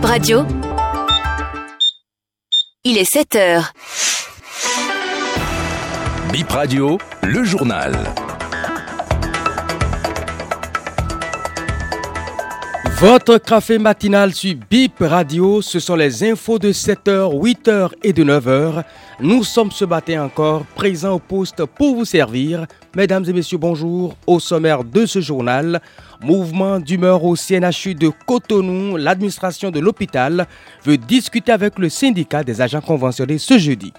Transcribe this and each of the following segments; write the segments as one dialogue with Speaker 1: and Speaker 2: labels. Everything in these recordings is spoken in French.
Speaker 1: Bip Radio. Il est 7 heures.
Speaker 2: Bip Radio, le journal.
Speaker 3: Votre café matinal sur BIP Radio, ce sont les infos de 7h, 8h et de 9h. Nous sommes ce matin encore présents au poste pour vous servir. Mesdames et messieurs, bonjour. Au sommaire de ce journal, mouvement d'humeur au CNHU de Cotonou, l'administration de l'hôpital veut discuter avec le syndicat des agents conventionnés ce jeudi.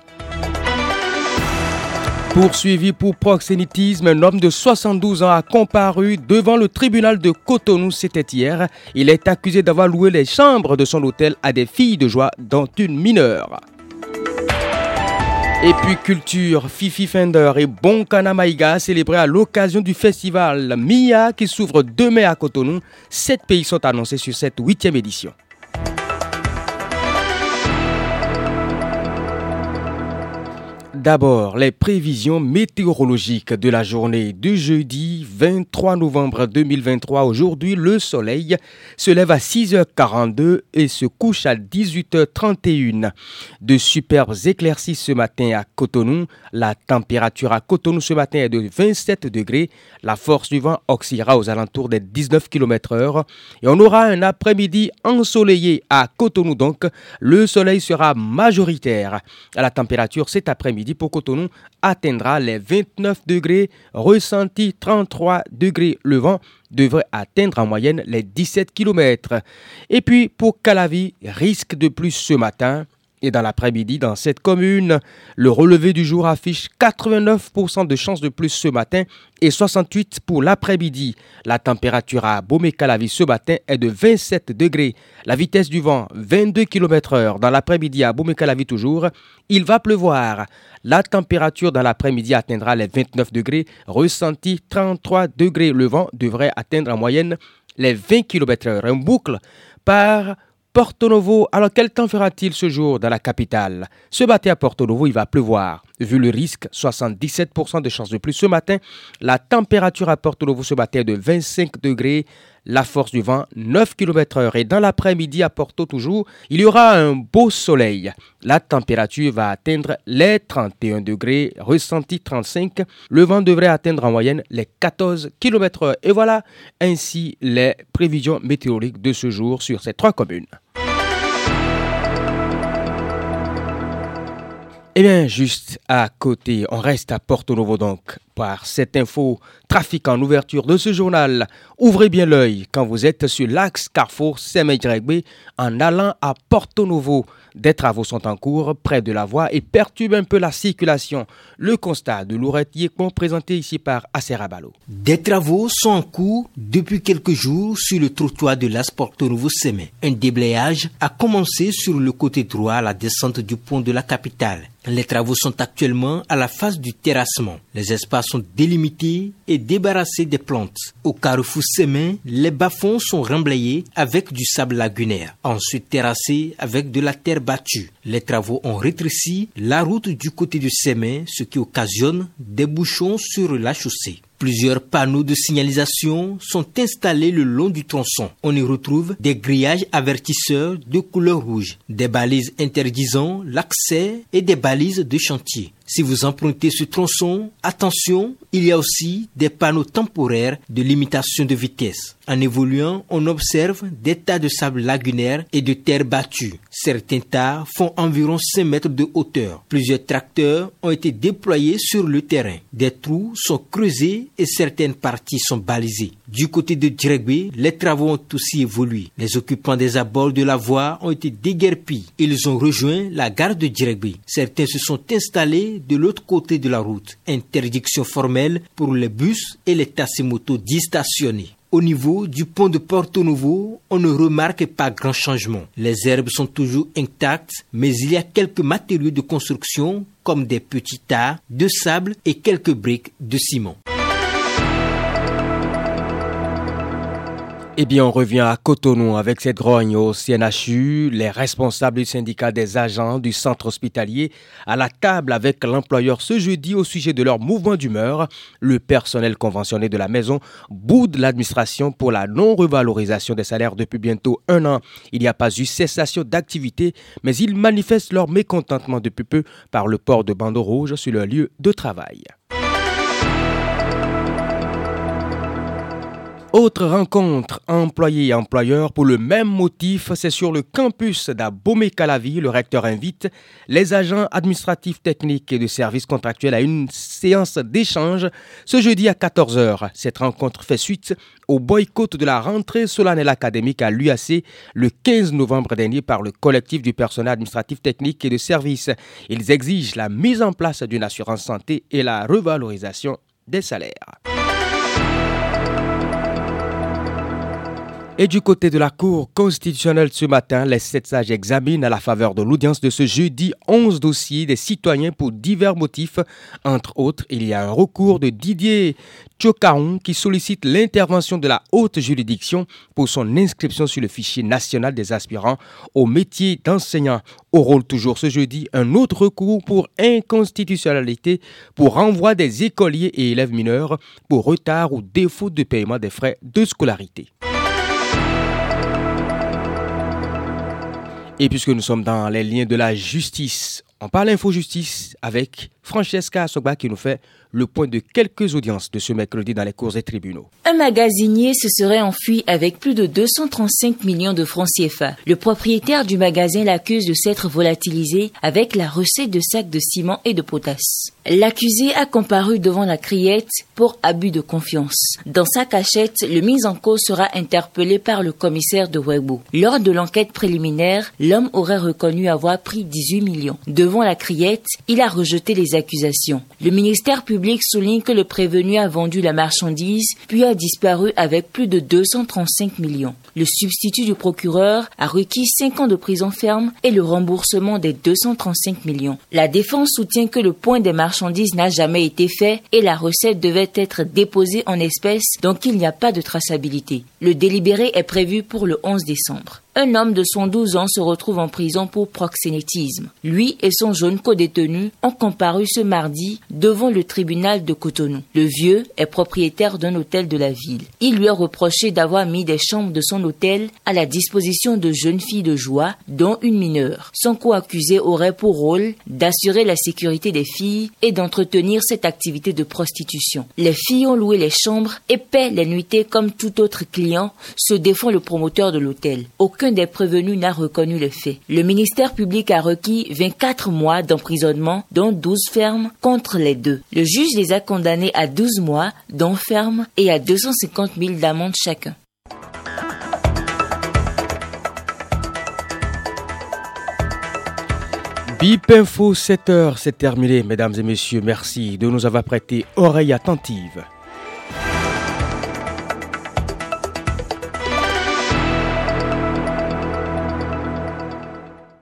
Speaker 3: Poursuivi pour proxénétisme, un homme de 72 ans a comparu devant le tribunal de Cotonou, c'était hier. Il est accusé d'avoir loué les chambres de son hôtel à des filles de joie, dont une mineure. Et puis culture, Fifi Fender et Bonkana Maïga célébrés à l'occasion du festival Mia qui s'ouvre demain à Cotonou. Sept pays sont annoncés sur cette huitième édition. D'abord, les prévisions météorologiques de la journée du jeudi 23 novembre 2023. Aujourd'hui, le soleil se lève à 6h42 et se couche à 18h31. De superbes éclaircies ce matin à Cotonou. La température à Cotonou ce matin est de 27 degrés. La force du vent oscillera aux alentours des 19 km h Et on aura un après-midi ensoleillé à Cotonou donc. Le soleil sera majoritaire. À la température cet après-midi pour Cotonou atteindra les 29 degrés, ressenti 33 degrés. Le vent devrait atteindre en moyenne les 17 km. Et puis pour Calavi, risque de plus ce matin, et dans l'après-midi, dans cette commune, le relevé du jour affiche 89% de chances de plus ce matin et 68 pour l'après-midi. La température à Bomé-Calavi ce matin est de 27 degrés. La vitesse du vent 22 km h Dans l'après-midi à Bomé-Calavi toujours, il va pleuvoir. La température dans l'après-midi atteindra les 29 degrés, ressenti 33 degrés. Le vent devrait atteindre en moyenne les 20 km h Un boucle par Porto Novo, alors quel temps fera-t-il ce jour dans la capitale? Ce matin à Porto Novo, il va pleuvoir. Vu le risque, 77% de chances de plus ce matin. La température à Porto Novo ce matin est de 25 degrés la force du vent 9 km h et dans l'après-midi à Porto toujours, il y aura un beau soleil. La température va atteindre les 31 degrés, ressenti 35. Le vent devrait atteindre en moyenne les 14 km h Et voilà ainsi les prévisions météorologiques de ce jour sur ces trois communes. Eh bien, juste à côté, on reste à Porto Novo donc par cette info trafic en ouverture de ce journal. Ouvrez bien l'œil quand vous êtes sur l'axe Carrefour Semegrégbe en allant à Porto Novo. Des travaux sont en cours près de la voie et perturbent un peu la circulation. Le constat de Lourette Yekon présenté ici par Aserabalo.
Speaker 4: Des travaux sont en cours depuis quelques jours sur le trottoir de l'As Porto Novo Semé. Un déblayage a commencé sur le côté droit à la descente du pont de la capitale. Les travaux sont actuellement à la phase du terrassement. Les espaces sont délimités et débarrassés des plantes. Au carrefour Sémin, les bas-fonds sont remblayés avec du sable lagunaire, ensuite terrassés avec de la terre battue. Les travaux ont rétréci la route du côté de Sémin, ce qui occasionne des bouchons sur la chaussée. Plusieurs panneaux de signalisation sont installés le long du tronçon. On y retrouve des grillages avertisseurs de couleur rouge, des balises interdisant l'accès et des balises de chantier. Si vous empruntez ce tronçon, attention, il y a aussi des panneaux temporaires de limitation de vitesse. En évoluant, on observe des tas de sable lagunaire et de terre battue. Certains tas font environ 5 mètres de hauteur. Plusieurs tracteurs ont été déployés sur le terrain. Des trous sont creusés et certaines parties sont balisées. Du côté de Djregbe, les travaux ont aussi évolué. Les occupants des abords de la voie ont été déguerpis. Ils ont rejoint la gare de Djregbe. Certains se sont installés de l'autre côté de la route. Interdiction formelle pour les bus et les taximotos d'y stationner. Au niveau du pont de Porto Novo, on ne remarque pas grand changement. Les herbes sont toujours intactes, mais il y a quelques matériaux de construction comme des petits tas de sable et quelques briques de ciment.
Speaker 3: Eh bien, on revient à Cotonou avec cette grogne au CNHU, les responsables du syndicat des agents du centre hospitalier à la table avec l'employeur ce jeudi au sujet de leur mouvement d'humeur. Le personnel conventionné de la maison boude l'administration pour la non-revalorisation des salaires depuis bientôt un an. Il n'y a pas eu cessation d'activité, mais ils manifestent leur mécontentement depuis peu par le port de bandeaux rouges sur leur lieu de travail. Autre rencontre employé-employeur pour le même motif, c'est sur le campus d'Abomey-Calavi. Le recteur invite les agents administratifs techniques et de services contractuels à une séance d'échange ce jeudi à 14h. Cette rencontre fait suite au boycott de la rentrée solennelle académique à l'UAC le 15 novembre dernier par le collectif du personnel administratif technique et de services. Ils exigent la mise en place d'une assurance santé et la revalorisation des salaires. Et du côté de la Cour constitutionnelle ce matin, les sept sages examinent à la faveur de l'audience de ce jeudi 11 dossiers des citoyens pour divers motifs. Entre autres, il y a un recours de Didier Tchokaon qui sollicite l'intervention de la haute juridiction pour son inscription sur le fichier national des aspirants au métier d'enseignant. Au rôle toujours ce jeudi, un autre recours pour inconstitutionnalité pour renvoi des écoliers et élèves mineurs pour retard ou défaut de paiement des frais de scolarité. Et puisque nous sommes dans les liens de la justice, on parle info-justice avec Francesca Sogba qui nous fait le point de quelques audiences de ce mercredi dans les cours et tribunaux.
Speaker 1: Un magasinier se serait enfui avec plus de 235 millions de francs CFA. Le propriétaire du magasin l'accuse de s'être volatilisé avec la recette de sacs de ciment et de potasse. L'accusé a comparu devant la criette pour abus de confiance. Dans sa cachette, le mis en cause sera interpellé par le commissaire de Webo. Lors de l'enquête préliminaire, l'homme aurait reconnu avoir pris 18 millions. Devant la criette, il a rejeté les accusations. Le ministère public souligne que le prévenu a vendu la marchandise puis a disparu avec plus de 235 millions. Le substitut du procureur a requis 5 ans de prison ferme et le remboursement des 235 millions. La défense soutient que le point des marchandises n'a jamais été fait et la recette devait être déposée en espèces donc il n'y a pas de traçabilité. Le délibéré est prévu pour le 11 décembre. Un homme de 112 ans se retrouve en prison pour proxénétisme. Lui et son jeune co-détenu ont comparu ce mardi devant le tribunal de Cotonou. Le vieux est propriétaire d'un hôtel de la ville. Il lui a reproché d'avoir mis des chambres de son hôtel à la disposition de jeunes filles de joie, dont une mineure. Son co-accusé aurait pour rôle d'assurer la sécurité des filles et d'entretenir cette activité de prostitution. Les filles ont loué les chambres et paient les nuitées comme tout autre client, se défend le promoteur de l'hôtel aucun des prévenus n'a reconnu le fait. Le ministère public a requis 24 mois d'emprisonnement, dont 12 fermes, contre les deux. Le juge les a condamnés à 12 mois, dont et à 250 000 d'amende chacun.
Speaker 3: Bip Info 7 heures, c'est terminé, mesdames et messieurs. Merci de nous avoir prêté oreille attentive.